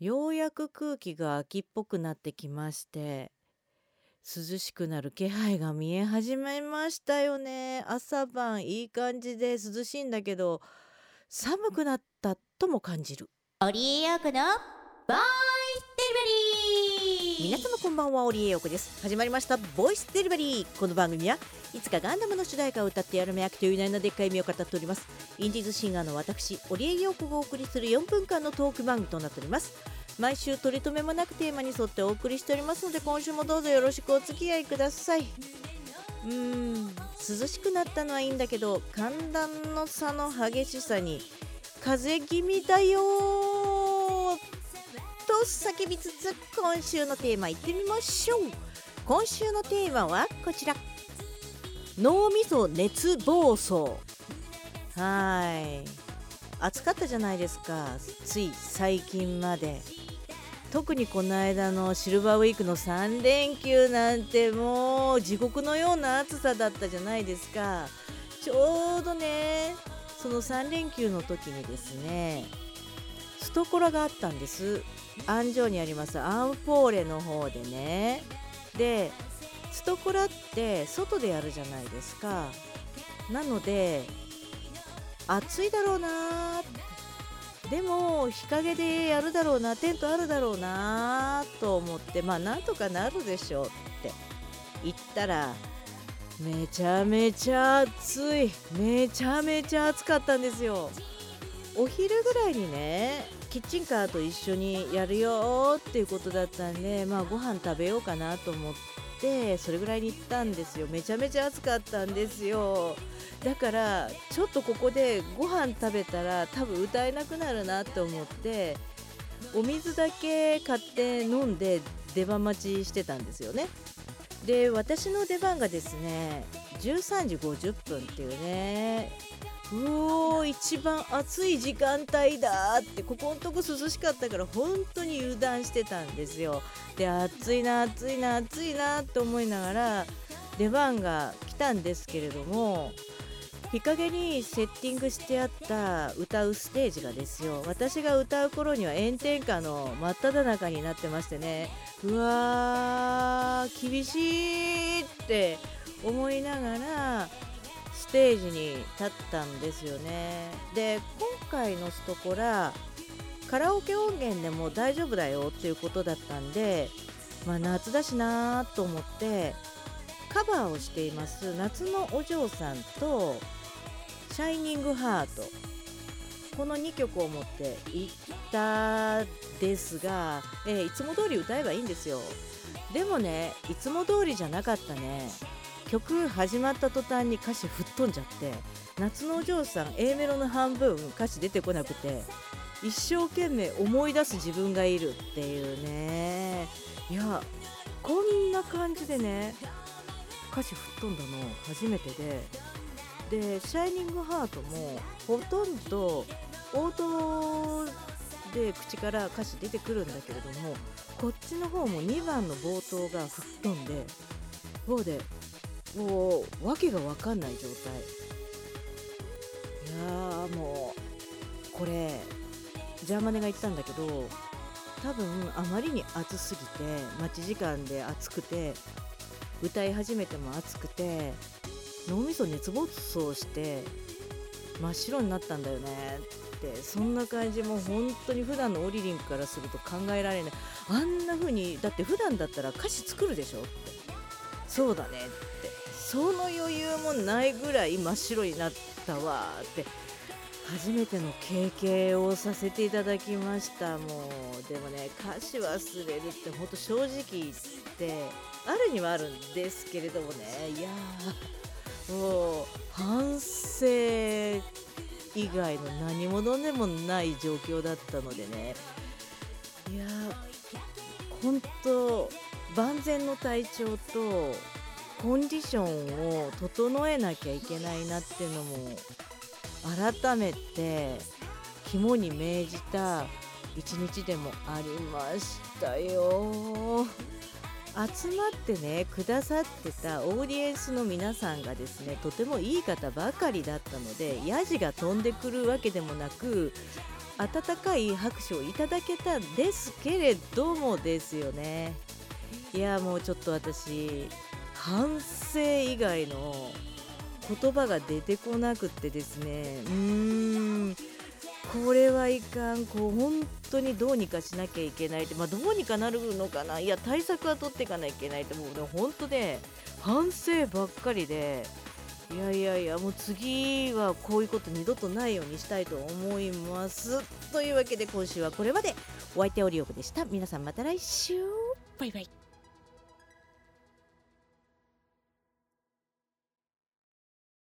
ようやく空気が秋っぽくなってきまして涼しくなる気配が見え始めましたよね。朝晩いい感じで涼しいんだけど寒くなったとも感じる。オリエヨークのボイスデリバリー。皆様こんばんはオリエヨコです。始まりましたボイスデリバリー。この番組はいつかガンダムの主題歌を歌ってやるめアクという名のでっかい意味を語っております。インディーズシンガーの私オリエヨコがお送りする4分間のトーク番組となっております。毎週取り留めもなくテーマに沿ってお送りしておりますので今週もどうぞよろしくお付き合いください。うーん涼しくなったのはいいんだけど寒暖の差の激しさに風邪気味だよー。と叫びつつ今週のテーマいってみましょう。今週のテーマはこちら。脳みそ熱暴走。はい。暑かったじゃないですか。つい最近まで。特にこの間のシルバーウィークの3連休なんてもう地獄のような暑さだったじゃないですか。ちょうどねその3連休の時にですねストコラがあったんです。安城にありますアンフォーレの方でね。でストコラって外でやるじゃないですか。なので暑いだろうなでも日陰でやるだろうなテントあるだろうなと思ってまあなんとかなるでしょうって。言ったらめちゃめちゃ暑い。めちゃめちゃ暑かったんですよ。お昼ぐらいにねキッチンカーと一緒にやるよっていうことだったんでまあご飯食べようかなと思ってそれぐらいに行ったんですよ。めちゃめちゃ暑かったんですよ。だからちょっとここでご飯食べたら多分歌えなくなるなと思ってお水だけ買って飲んで出番待ちしてたんですよね。で私の出番がですね13時50分っていうね。うおー一番暑い時間帯だってここのとこ涼しかったから本当に油断してたんですよ。で暑いな暑いな暑いなと思いながら出番が来たんですけれども日陰にセッティングしてあった歌うステージがですよ。私が歌う頃には炎天下の真っ只中になってましてね。うわー厳しいって思いながらステージに立ったんですよね。で今回のストコラカラオケ音源でも大丈夫だよっていうことだったんで、まあ、夏だしなーと思ってカバーをしています夏のお嬢さんとシャイニングハート。この2曲を持っていったですが、えーいつも通り歌えばいいんですよ。でもねいつも通りじゃなかったね。曲始まった途端に歌詞吹っ飛んじゃって夏のお嬢さん A メロの半分歌詞出てこなくて一生懸命思い出す自分がいるっていうね。いやこんな感じでね歌詞吹っ飛んだの初めてで。で「シャイニングハートもほとんど冒頭で口から歌詞出てくるんだけれどもこっちの方も2番の冒頭が吹っ飛んでもうでもう訳が分かんない状態。いやーもうこれジャーマネが言ったんだけど多分あまりに暑すぎて待ち時間で暑くて歌い始めても暑くて脳みそ熱暴走して真っ白になったんだよね。ってそんな感じもう本当に普段のオリリンからすると考えられない。あんな風にだって普段だったら歌詞作るでしょ？って。そうだね。って。その余裕もないぐらい真っ白になったわ。って。初めての経験をさせていただきました。もうでもね歌詞忘れるって本当正直言ってあるにはあるんですけれどもね。いやー。もう反省以外の何者でもない状況だったのでねいや本当万全の体調とコンディションを整えなきゃいけないなっていうのも改めて肝に銘じた一日でもありましたよ。集まってねくださってたオーディエンスの皆さんがですねとてもいい方ばかりだったのでヤジが飛んでくるわけでもなく温かい拍手をいただけたんですけれどもですよね。いやもうちょっと私反省以外の言葉が出てこなくてですね。うーん。これはいかん。こう本当にどうにかしなきゃいけないって。まあどうにかなるのかな。いや対策は取っていかないといけないってもうね本当ね反省ばっかりで。いやいやいやもう次はこういうこと二度とないようにしたいと思います。というわけで今週はこれまで。お相手オリオブでした。皆さんまた来週。バイバイ。